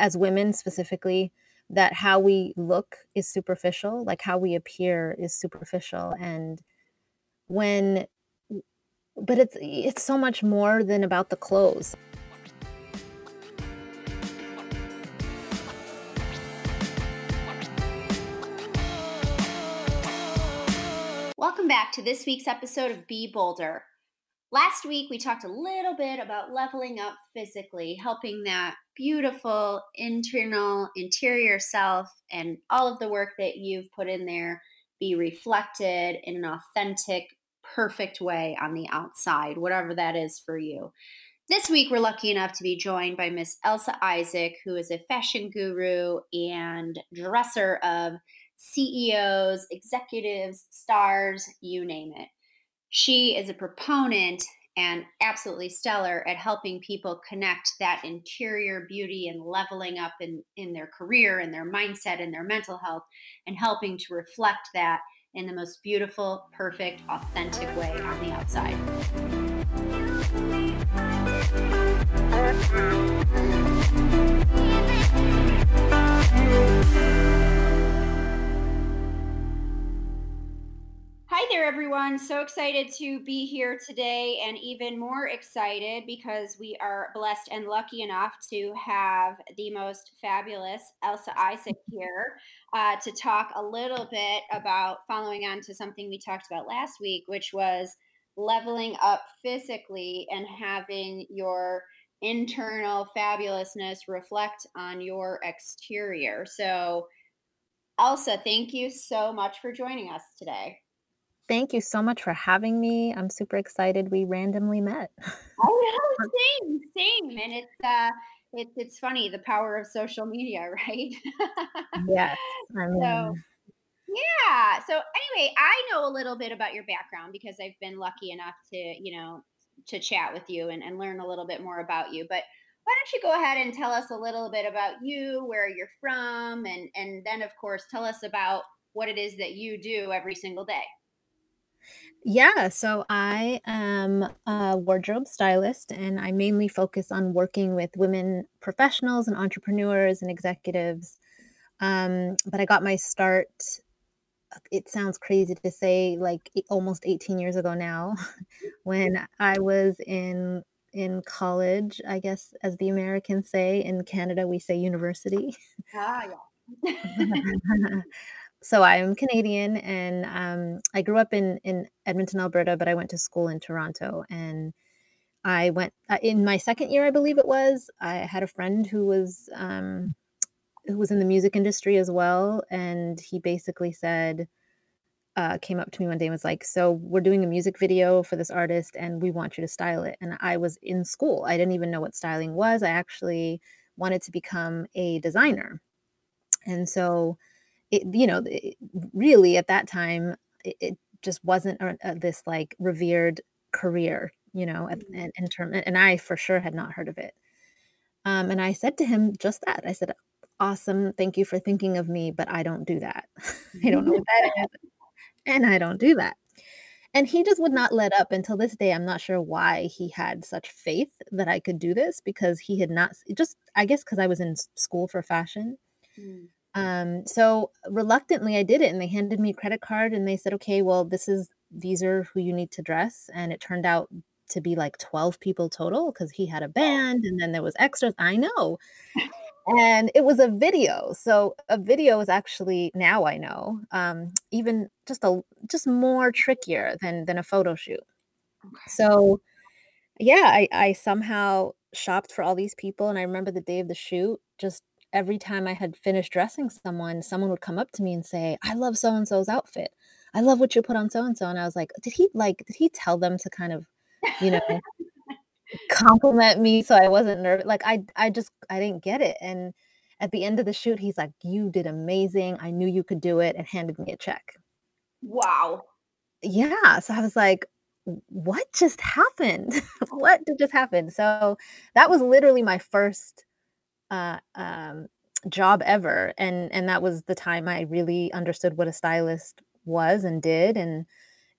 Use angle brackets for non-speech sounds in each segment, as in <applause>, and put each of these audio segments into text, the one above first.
as women specifically that how we look is superficial like how we appear is superficial and when but it's it's so much more than about the clothes Welcome back to this week's episode of Be Bolder. Last week, we talked a little bit about leveling up physically, helping that beautiful internal, interior self and all of the work that you've put in there be reflected in an authentic, perfect way on the outside, whatever that is for you. This week, we're lucky enough to be joined by Miss Elsa Isaac, who is a fashion guru and dresser of CEOs, executives, stars, you name it. She is a proponent and absolutely stellar at helping people connect that interior beauty and leveling up in, in their career and their mindset and their mental health and helping to reflect that in the most beautiful, perfect, authentic way on the outside. Hi there, everyone. So excited to be here today, and even more excited because we are blessed and lucky enough to have the most fabulous Elsa Isaac here uh, to talk a little bit about following on to something we talked about last week, which was leveling up physically and having your internal fabulousness reflect on your exterior. So, Elsa, thank you so much for joining us today. Thank you so much for having me. I'm super excited we randomly met. I know, <laughs> same, same. And it's uh it's it's funny the power of social media, <laughs> right? yes. I mean, so yeah. So anyway, I know a little bit about your background because I've been lucky enough to, you know, to chat with you and, and learn a little bit more about you. But why don't you go ahead and tell us a little bit about you, where you're from, and and then of course tell us about what it is that you do every single day. Yeah, so I am a wardrobe stylist and I mainly focus on working with women professionals and entrepreneurs and executives. Um, but I got my start, it sounds crazy to say, like e- almost 18 years ago now, <laughs> when I was in in college, I guess as the Americans say. In Canada, we say university. Ah, yeah. <laughs> <laughs> So I'm Canadian and um, I grew up in in Edmonton, Alberta, but I went to school in Toronto. And I went uh, in my second year, I believe it was. I had a friend who was um, who was in the music industry as well, and he basically said, uh, came up to me one day and was like, "So we're doing a music video for this artist, and we want you to style it." And I was in school; I didn't even know what styling was. I actually wanted to become a designer, and so it you know it, really at that time it, it just wasn't a, a, this like revered career you know mm-hmm. in, in term and i for sure had not heard of it um, and i said to him just that i said awesome thank you for thinking of me but i don't do that <laughs> i don't know <laughs> what that is and i don't do that and he just would not let up until this day i'm not sure why he had such faith that i could do this because he had not just i guess because i was in school for fashion mm. Um, so reluctantly I did it and they handed me a credit card and they said, okay, well, this is these are who you need to dress. And it turned out to be like 12 people total because he had a band and then there was extras. I know. <laughs> And it was a video. So a video is actually now I know, um, even just a just more trickier than than a photo shoot. Okay. So yeah, I, I somehow shopped for all these people and I remember the day of the shoot just every time I had finished dressing someone, someone would come up to me and say, "I love so and so's outfit. I love what you put on so and so." And I was like, "Did he like? Did he tell them to kind of, you know, <laughs> compliment me so I wasn't nervous?" Like I, I just, I didn't get it. And at the end of the shoot, he's like, "You did amazing. I knew you could do it," and handed me a check. Wow. Yeah. So I was like, what just happened? <laughs> what did just happen? So that was literally my first uh, um, job ever, and and that was the time I really understood what a stylist was and did, and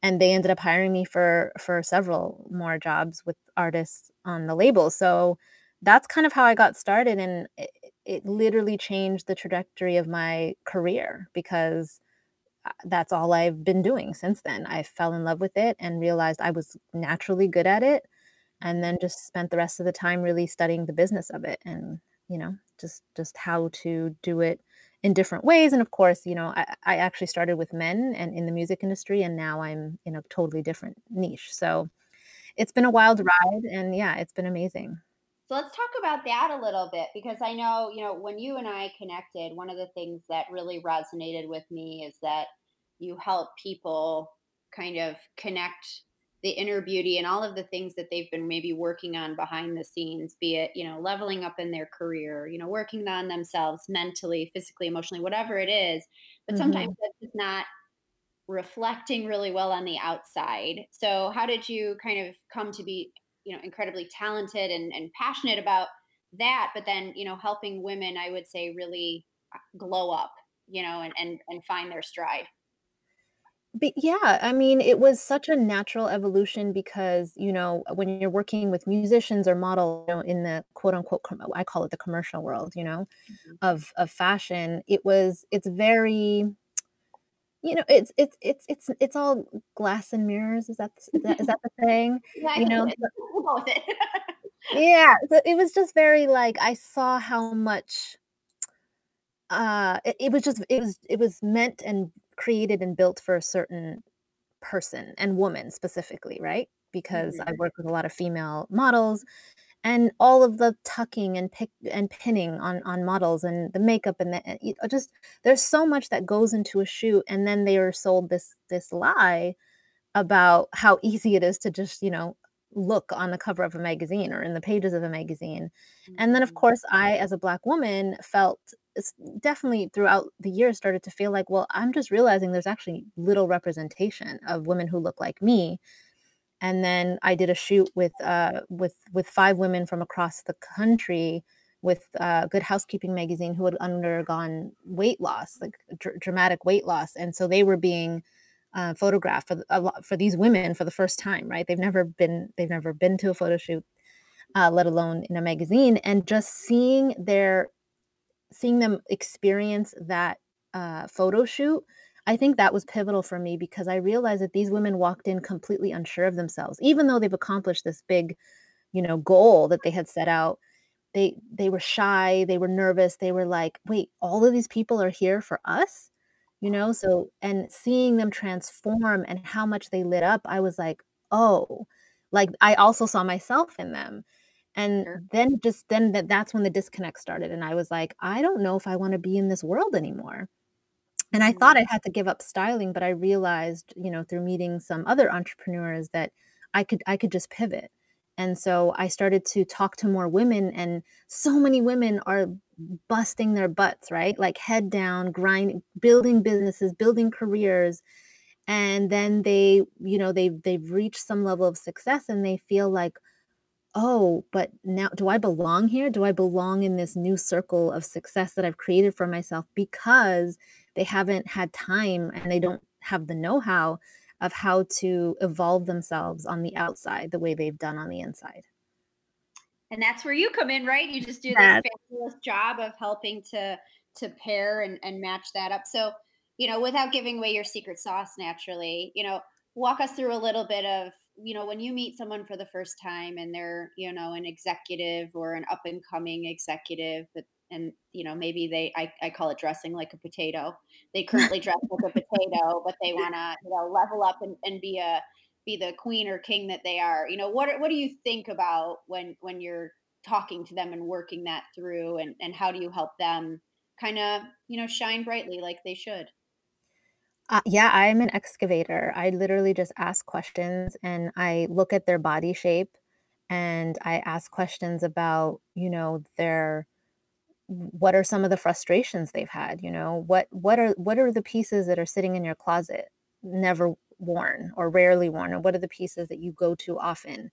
and they ended up hiring me for for several more jobs with artists on the label. So that's kind of how I got started, and it, it literally changed the trajectory of my career because uh, that's all I've been doing since then. I fell in love with it and realized I was naturally good at it, and then just spent the rest of the time really studying the business of it and, you know, just just how to do it in different ways. And of course, you know, I, I actually started with men and in the music industry, and now I'm in a totally different niche. So it's been a wild mm-hmm. ride, and yeah, it's been amazing. So let's talk about that a little bit because I know, you know, when you and I connected, one of the things that really resonated with me is that you help people kind of connect the inner beauty and all of the things that they've been maybe working on behind the scenes, be it, you know, leveling up in their career, you know, working on themselves mentally, physically, emotionally, whatever it is. But sometimes Mhm. that's just not reflecting really well on the outside. So how did you kind of come to be, you know, incredibly talented and, and passionate about that, but then, you know, helping women, I would say, really uh, glow up, you know, and and and find their stride. But yeah, I mean, it was such a natural evolution because, you know, when you're working with musicians or models, you know, in the quote unquote, com- I call it the commercial world, you know, Mhm. of of fashion, it was it's very, you know, it's it's it's it's it's all glass and mirrors. Is that is that is that <laughs> the saying? Yeah, I You know, it. <laughs> We'll go with it. yeah. So it was just very like I saw how much uh it, it was just it was it was meant and created and built for a certain person and woman specifically, right? Because I Mhm. work with a lot of female models and all of the tucking and pick and pinning on on models and the makeup and the, uh, you know, just there's so much that goes into a shoot and then they are sold this this lie about how easy it is to just, you know, look on the cover of a magazine or in the pages of a magazine. And then of Mhm. course I as a black woman felt it's definitely throughout the years started to feel like, well, I'm just realizing there's actually little representation of women who look like me. And then I did a shoot with uh with with five women from across the country with uh, Good Housekeeping magazine who had undergone weight loss, like dr- dramatic weight loss, and so they were being uh, photographed for a lot for these women for the first time, right? They've never been they've never been to a photo shoot, uh, let alone in a magazine, and just seeing their seeing them experience that uh, photo shoot, I think that was pivotal for me because I realized that these women walked in completely unsure of themselves, even though they've accomplished this big, you know, goal that they had set out. They they were shy, they were nervous, they were like, "Wait, all of these people are here for us?" You know, so and seeing them transform and how much they lit up, I was like, "Oh." Like, I also saw myself in them. And Sure. then just then that that's when the disconnect started, and I was like, "I don't know if I wanna be in this world anymore." And I thought Mhm. I had to give up styling, but I realized, you know, through meeting some other entrepreneurs that I could I could just pivot. And so I started to talk to more women and so many women are busting their butts, right? Like head down, grind building businesses, building careers, and then they, you know, they they've reached some level of success and they feel like, "Oh, but now do I belong here? Do I belong in this new circle of success that I've created for myself?" Because they haven't had time and they don't have the know-how of how to evolve themselves on the outside the way they've done on the inside. And that's where you come in, right? You just do this fabulous job of helping to to pair and, and match that up. So, you know, without giving away your secret sauce naturally, you know, walk us through a little bit of, you know, when you meet someone for the first time and they're, you know, an executive or an up and coming executive that and you know maybe they I, I call it dressing like a potato. They <laughs> currently dress like a potato but they want to you know level up and, and be a be the queen or king that they are. You know what what do you think about when when you're talking to them and working that through and and how do you help them kind of you know shine brightly like they should Uh, yeah, I'm an excavator. I literally just ask questions and I look at their body shape and I ask questions about, you know, their what are some of the frustrations they've had, you know? What what are what are the pieces that are sitting in your closet never worn or rarely worn or what are the pieces that you go to often?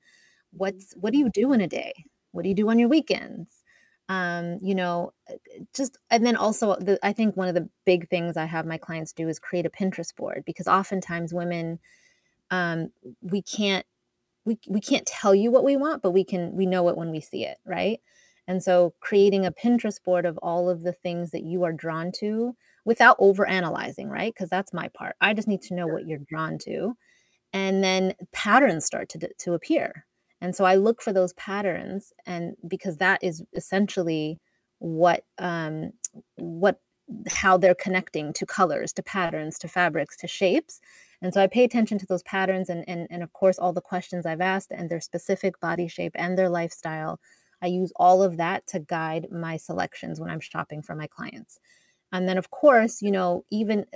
What's what do you do in a day? What do you do on your weekends? Um, you know, uh, just and then also the I think one of the big things I have my clients do is create a Pinterest board because oftentimes women um we can't we we can't tell you what we want, but we can we know it when we see it, right? And so creating a Pinterest board of all of the things that you are drawn to without over analyzing, right? Because that's my part. I just need to know what you're drawn to. And then patterns start to, to appear. And so I look for those patterns and because that is essentially what um what how they're connecting to colors, to patterns, to fabrics, to shapes. And so I pay attention to those patterns and and and of course all the questions I've asked and their specific body shape and their lifestyle. I use all of that to guide my selections when I'm shopping for my clients. And then of course, you know, even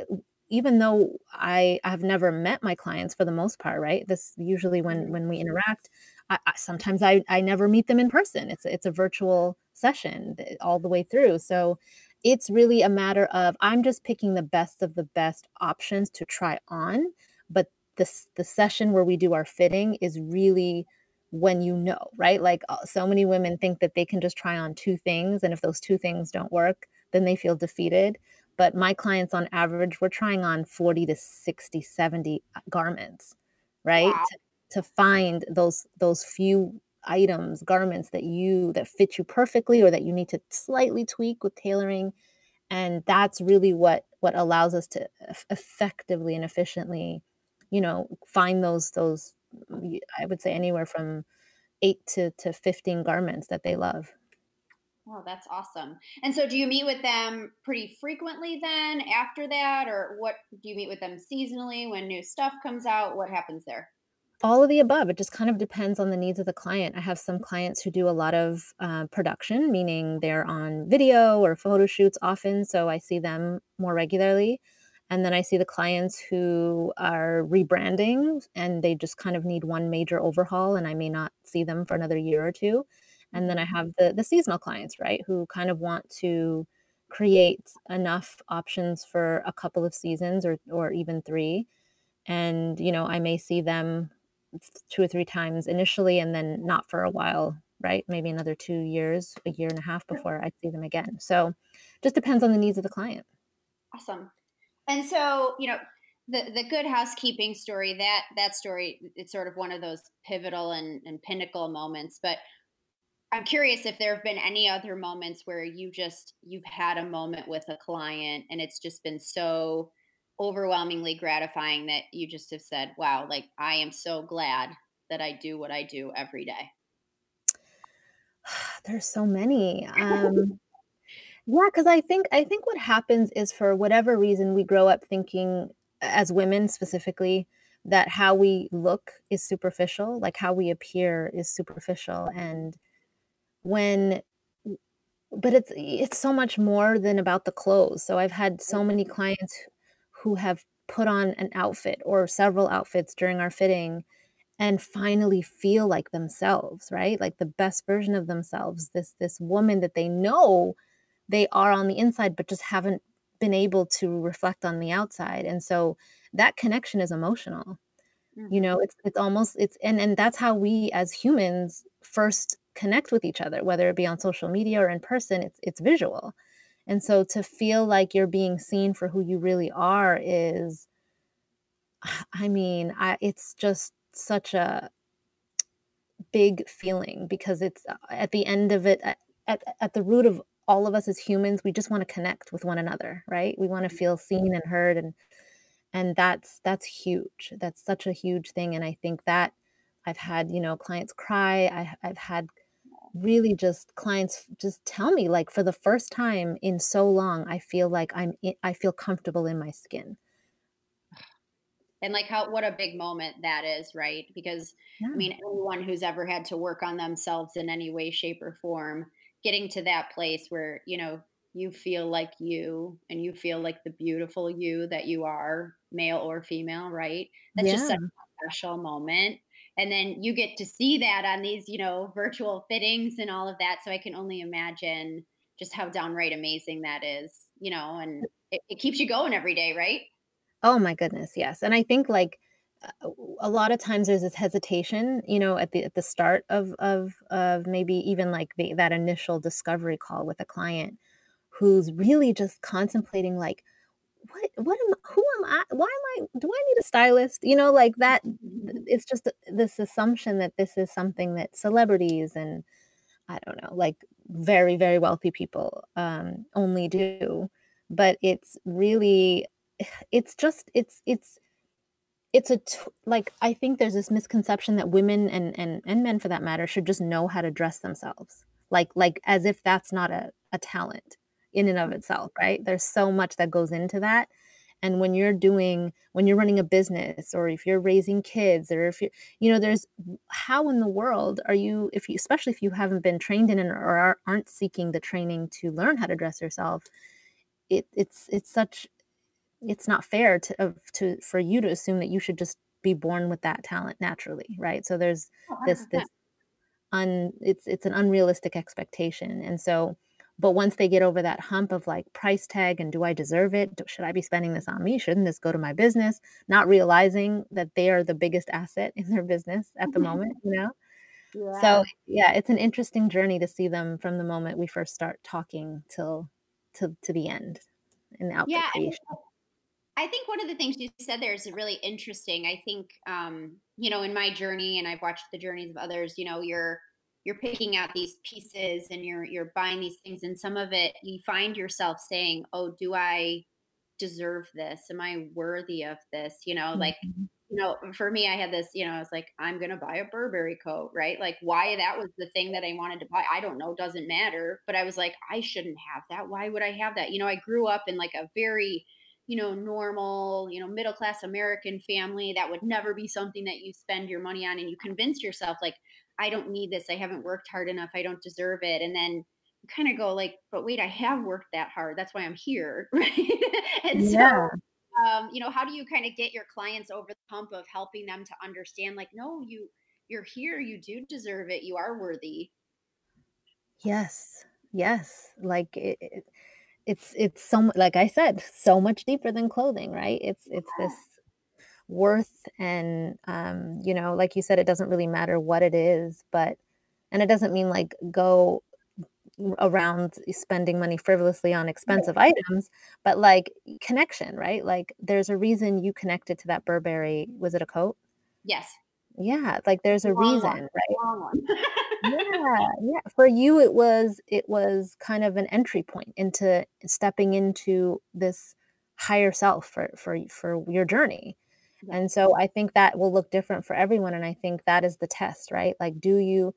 even though I have never met my clients for the most part, right? This usually when Mhm. when we interact, I, I sometimes I I never meet them in person. It's it's a virtual session all the way through. So it's really a matter of I'm just picking the best of the best options to try on, but this the session where we do our fitting is really when you know, right? Like uh, so many women think that they can just try on two things and if those two things don't work, then they feel defeated. But my clients on average, we're trying on 40 to 60, 70 uh, garments, right? Wow. To, find those those few items, garments that you that fit you perfectly or that you need to slightly tweak with tailoring and that's really what what allows us to eff effectively and efficiently, you know, find those those mm, y I would say anywhere from 8 to to 15 garments that they love. Oh, that's awesome. And so do you meet with them pretty frequently then after that? Or what do you meet with them seasonally when new stuff comes out? What happens there? All of the above, it just kind of depends on the needs of the client. I have some clients who do a lot of, uh, production, meaning they're on video or photo shoots often, so I see them more regularly, and then I see the clients who are rebranding, and they just kind of need one major overhaul, and I may not see them for another year or 2, and then I Mhm. have the the seasonal clients, right, who kind of want to create enough options for a couple of seasons or or even 3, and, you know, I may see them 2 or 3 times initially and then not for a while, right? Maybe another 2 years, a year and a half before I see them again. So, just depends on the needs of the client. Awesome. And so, you know, the the good housekeeping story, that that story, it's sort of one of those pivotal and, and pinnacle moments. But I'm curious if there have been any other moments where you just you've had a moment with a client and it's just been so overwhelmingly gratifying that you just have said, "Wow, like I am so glad that I do what I do every day." <sighs> There's so many. <laughs> Um, yeah, because I think I think what happens is for whatever reason, we grow up thinking, as women specifically, that how we look is superficial, like, how we appear is superficial, and when But it's it's so much more than about the clothes. So I've had so many clients who have put on an outfit or several outfits during our fitting and finally feel like themselves, right? Like the best version of themselves. This this woman that they know they are on the inside, but just haven't been able to reflect on the outside. And so that connection is emotional. You know, Mhm. it's it's almost it's and and that's how we as humans first connect with each other, whether it be on social media or in person, it's it's visual. And so to feel like you're being seen for who you really are is <sighs> I mean, I it's just such a big feeling because it's uh, at the end of it at at the root of all of us as humans, we just wanna connect with one another, right? We wanna feel seen and heard and and that's that's huge. That's such a huge thing, and I think that I've had, you know, clients cry. I I've had really just clients just tell me, like, for the first time in so long, I feel like I'm i I feel comfortable in my skin. And like how what a big moment that is, right? Because I mean, anyone who's ever had to work on themselves in any way, shape, or form, getting to that place where, you know, you feel like you and you feel like the beautiful you that you are, male or female, right? That's just such a special moment. And then you get to see that on these, you know, virtual fittings and all of that. So I can only imagine just how downright amazing that is, you know, and it, it keeps you going every day, right? Oh my goodness, yes, and I think, like, uh, a lot of times there's this hesitation, you know, at the at the start of of of maybe even, like, the that initial discovery call with a client who's really just contemplating, like, "What what am who am I? Why am I do I need a stylist?" You know, like, that it's just this assumption that this is something that celebrities and I don't know, like, very, very wealthy people, um, only do, but it's really <sighs> it's just it's it's it's a t like, I think there's this misconception that women and and and men for that matter should just know how to dress themselves, like like, as if that's not a a talent in and of itself, right? There's so much that goes into that, and when you're doing when you're running a business or if you're raising kids or if you you know, there's how in the world are you if you especially if you haven't been trained in it or are aren't seeking the training to learn how to dress yourself, it it's it's such it's not fair to of to for you to assume that you should just be born with that talent naturally, right? So there's Oh, this this un it's it's an unrealistic expectation, and so but once they get over that hump of, like, price tag and "Do I deserve it? Should I be spending this on me? Shouldn't this go to my business?" Not realizing that they are the biggest asset in their business at the <laughs> moment, you know? So, Yeah. yeah, it's an interesting journey to see them from the moment we first start talking till to to the end the outfit Yeah, and creation. I think one of the things you said there is really interesting. I think, um, you know, in my journey, and I've watched the journeys of others, you know, you're you're picking out these pieces and you're you're buying these things, and some of it you find yourself saying, "Oh, do I deserve this? Am I worthy of this?" You know, like, Mhm. you know, for me, I had this, you know, I was like, "I'm gonna buy a Burberry coat," right? Like, why that was the thing that I wanted to buy, I don't know, doesn't matter. But I was like, "I shouldn't have that. Why would I have that?" You know, I grew up in like a very you know, normal, you know, middle class American family, that would never be something that you spend your money on. And you convince yourself, like, I don't need this. I haven't worked hard enough. I don't deserve it. And then you kind of go like, but wait, I have worked that hard. That's why I'm here. <laughs> Right. and so, Yeah. um, you know, how do you kind of get your clients over the hump of helping them to understand, like, no, you, you're here. You do deserve it. You are worthy. Yes. Yes. Like, it it it's it's so like I said, so much deeper than clothing, right? It's it's this worth and, um, you know, like you said, it doesn't really matter what it is, but and it doesn't mean, like, go around spending money frivolously on expensive items, but, like, connection, right? Like, there's a reason you connected to that Burberry was it a coat? Yes. Yeah, like, there's a Long one. reason, right? Yeah, <laughs> yeah, for you, it was it was kind of an entry point into stepping into this higher self for for for your journey, yeah. and so I think that will look different for everyone, and I think that is the test, right? Like, do you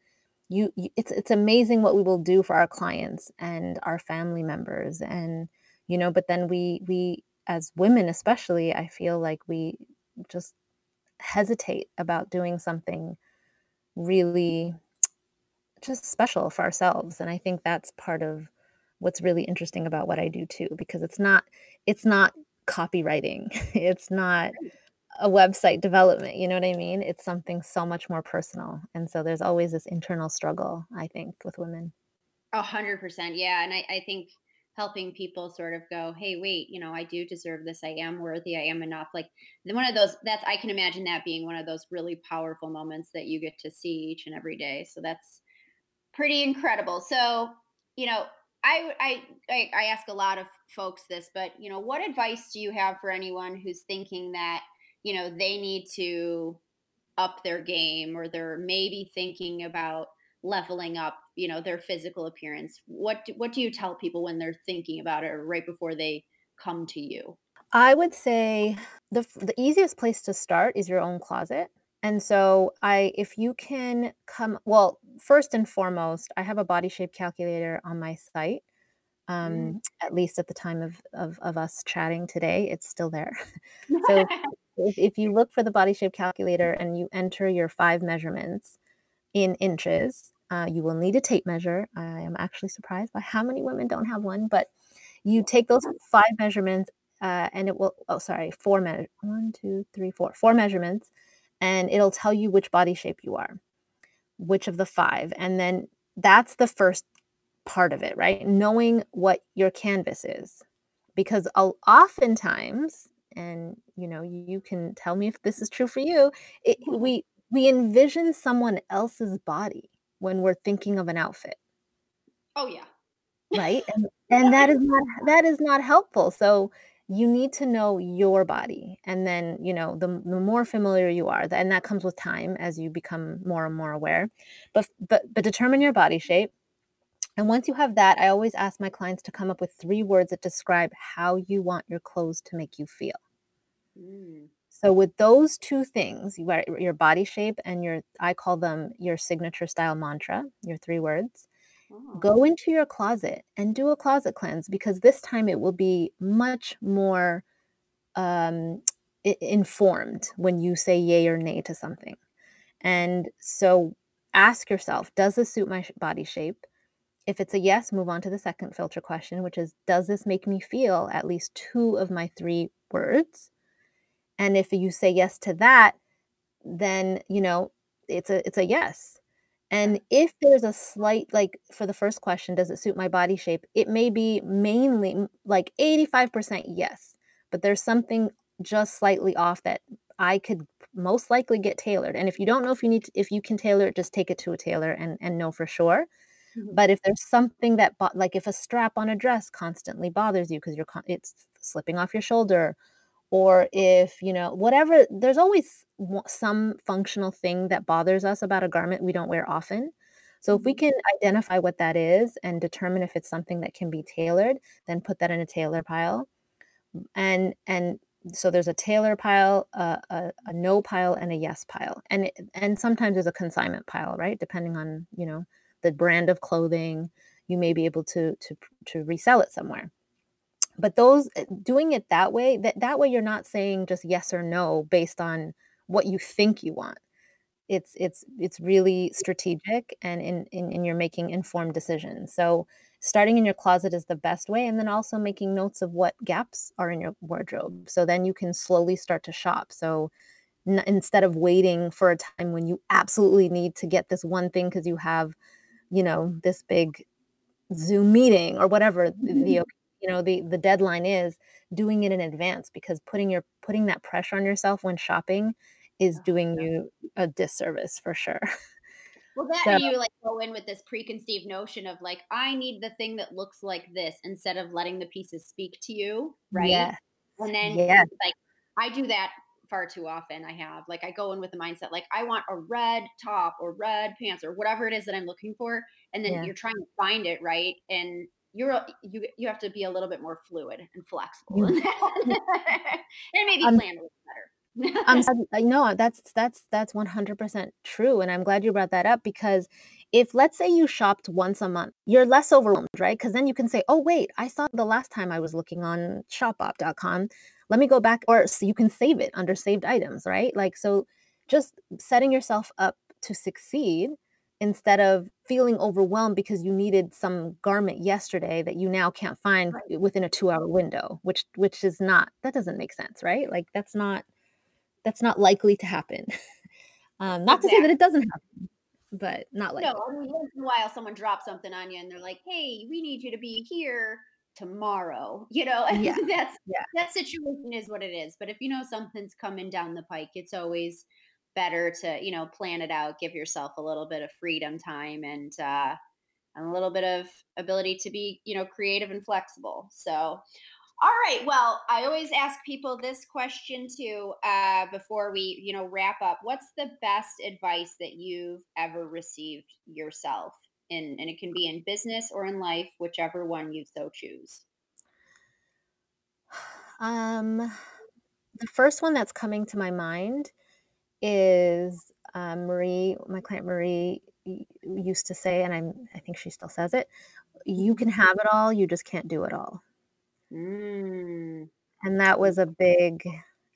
you you it's it's amazing what we will do for our clients and our family members and, you know, but then we we as women especially, I feel like we just hesitate about doing something really just special for ourselves, and I think that's part of what's really interesting about what I do too, because it's not it's not copywriting, <laughs> it's not a website development, you know what I mean? It's something so much more personal, and so there's always this internal struggle, I think, with women. A hundred percent. Yeah. And I, I think helping people sort of go, hey, wait, you know, I do deserve this. I am worthy. I am enough. Like one of those that's I can imagine that being one of those really powerful moments that you get to see each and every day. So that's pretty incredible. So, you know, I I, I ask a lot of folks this, but you know, what advice do you have for anyone who's thinking that, you know, they need to up their game or they're maybe thinking about leveling up, you know, their physical appearance. What do, what do you tell people when they're thinking about it or right before they come to you? I would say the the easiest place to start is your own closet, and so I if you can come well, first and foremost, I have a body shape calculator on my site, Mm. um, at least at the time of of of us chatting today, it's still there. <laughs> So, <laughs> if if you look for the body shape calculator and you enter your 5 measurements in inches, uh, you will need a tape measure. I am actually surprised by how many women don't have one, but you take those 5 measurements, uh, and it will oh, sorry, 4 measure 1, 2, 3, 4, 4 measurements, and it'll tell you which body shape you are, which of the 5, and then that's the first part of it, right? Knowing what your canvas is. Because oftentimes, and you know, you can tell me if this is true for you, it, <laughs> we we envision someone else's body when we're thinking of an outfit, oh yeah. right? <laughs> And and that is not that is not helpful. So you need to know your body. And then, you know, the, the more familiar you are, and that comes with time as you become more and more aware. But but but determine your body shape And once you have that, I always ask my clients to come up with 3 words that describe how you want your clothes to make you feel. Mm. So with those 2 things, you your body shape and your I call them your signature style mantra, your 3 words. Oh. Go into your closet and do a closet cleanse because this time it will be much more um, informed when you say yay or nay to something. And so ask yourself, does this suit my body shape? If it's a yes, move on to the second filter question, which is, does this make me feel at least two of my three words? And if you say yes to that, then, you know, it's a it's a yes. And if there's a slight like for the first question, does it suit my body shape? It may be mainly like 85% yes, but there's something just slightly off that I could most likely get tailored. And if you don't know if you need to, if you can tailor it, just take it to a tailor and and know for sure. Mhm. But if there's something that bo- like if a strap on a dress constantly bothers you because you're con- it's slipping off your shoulder or if, you know, whatever there's always some functional thing that bothers us about a garment we don't wear often. So if we Mhm. can identify what that is and determine if it's something that can be tailored, then put that in a tailor pile. And and so there's a tailor pile, a, a, a no pile, and a yes pile. And it, and sometimes there's a consignment pile, right? Depending on, you know, the brand of clothing, you may be able to to to resell it somewhere. But those eh, doing it that way, that that way you're not saying just yes or no based on what you think you want. It's it's it's really strategic and in in and you're making informed decisions. So, starting in your closet is the best way, and then also making notes of what gaps are in your wardrobe. So then you can slowly start to shop. So, n instead of waiting for a time when you absolutely need to get this one thing because you have, you know, this big Zoom meeting or whatever the the you know, the the deadline is, doing it in advance because putting your putting that pressure on yourself when shopping is doing you a disservice for sure. Well, <laughs> that So you like go in with this preconceived notion of like, I need the thing that looks like this instead of letting the pieces speak to you, right? yeah And then yeah. like I do that far too often. I have like I go in with the mindset like I want a red top or red pants or whatever it is that I'm looking for, and then yeah. you're trying to find it right, and you're you you have to be a little bit more fluid and flexible <laughs> <laughs> and maybe I'm plan a little better I'm I know, uh, that's that's that's 100% true, and I'm glad you brought that up because if, let's say, you shopped once a month, you're less overwhelmed, right? Because then you can say, "Oh, wait, I saw the last time I was looking on shopop.com Let me go back" or so you can save it under saved items, right? Like, so just setting yourself up to succeed instead of feeling overwhelmed because you needed some garment yesterday that you now can't find Right. within a two-hour window, which which is not that doesn't make sense, right? Like, that's not that's not likely to happen. <laughs> Um, not to say that it doesn't happen, but not like No. I mean, once in a while someone drops something on you and they're like, "Hey, we need you to be here tomorrow." <laughs> You know, Yeah, <laughs> that's yeah, that situation is what it is. But if you know something's coming down the pike, it's always better to, you know, plan it out, give yourself a little bit of freedom time and uh and a little bit of ability to be, you know, creative and flexible. So, all right. Well, I always ask people this question too uh, before we, you know, wrap up. What's the best advice that you've ever received yourself? In, and it can be in business or in life, whichever one you so choose. <sighs> Um, the first one that's coming to my mind is, um, Marie my client Marie used to say, and I'm I think she still says it, "You can have it all, you just can't do it all." Mm. And that was a big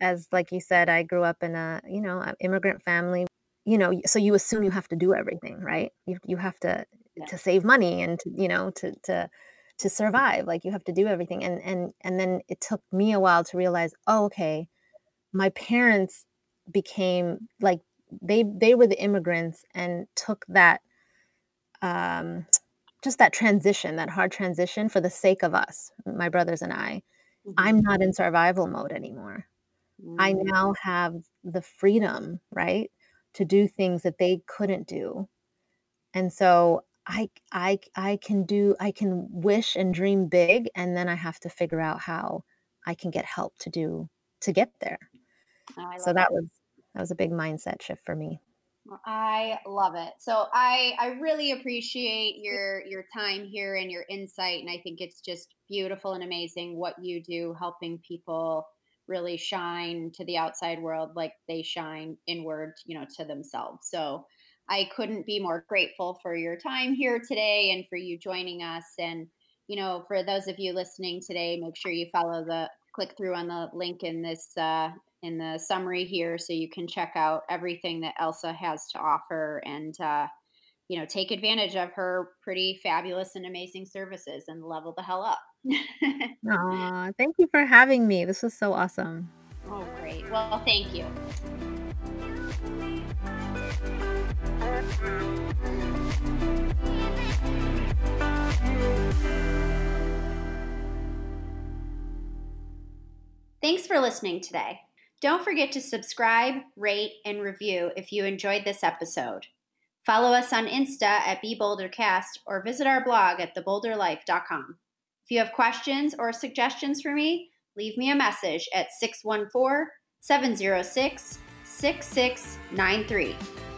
as like you said, I grew up in a, you know, immigrant family, you know, so you assume you have to do everything, right? You you have to Yeah. to save money and to, you know, to to to survive, like, you have to do everything, and and and then it took me a while to realize, "Oh, okay, my parents became like, they they were the immigrants and took that, um, just that transition, that hard transition for the sake of us, my brothers and I. I'm Mhm. not in survival mode anymore." I Mm. now have the freedom, right, to do things that they couldn't do. And so I I I can do I can wish and dream big, and then I have to figure out how I can get help to do to get there. Oh, So love that was that was a big mindset shift for me. I love it. So I I really appreciate your your time here and your insight and I think it's just beautiful and amazing what you do helping people really shine to the outside world like they shine inward, you know, to themselves. So I couldn't be more grateful for your time here today and for you joining us and you know, for those of you listening today, make sure you follow the click through on the link in this uh, in the summary here so you can check out everything that Elsa has to offer and uh, you know take advantage of her pretty fabulous and amazing services and level the hell up. <laughs> Aw, thank you for having me. This was so awesome. oh, great. Well, thank you. Thanks for listening today. Don't forget to subscribe, rate, and review if you enjoyed this episode. Follow us on Insta at BeBolderCast or visit our blog at thebolderlife.com. If you have questions or suggestions for me, leave me a message at 614 706 6693.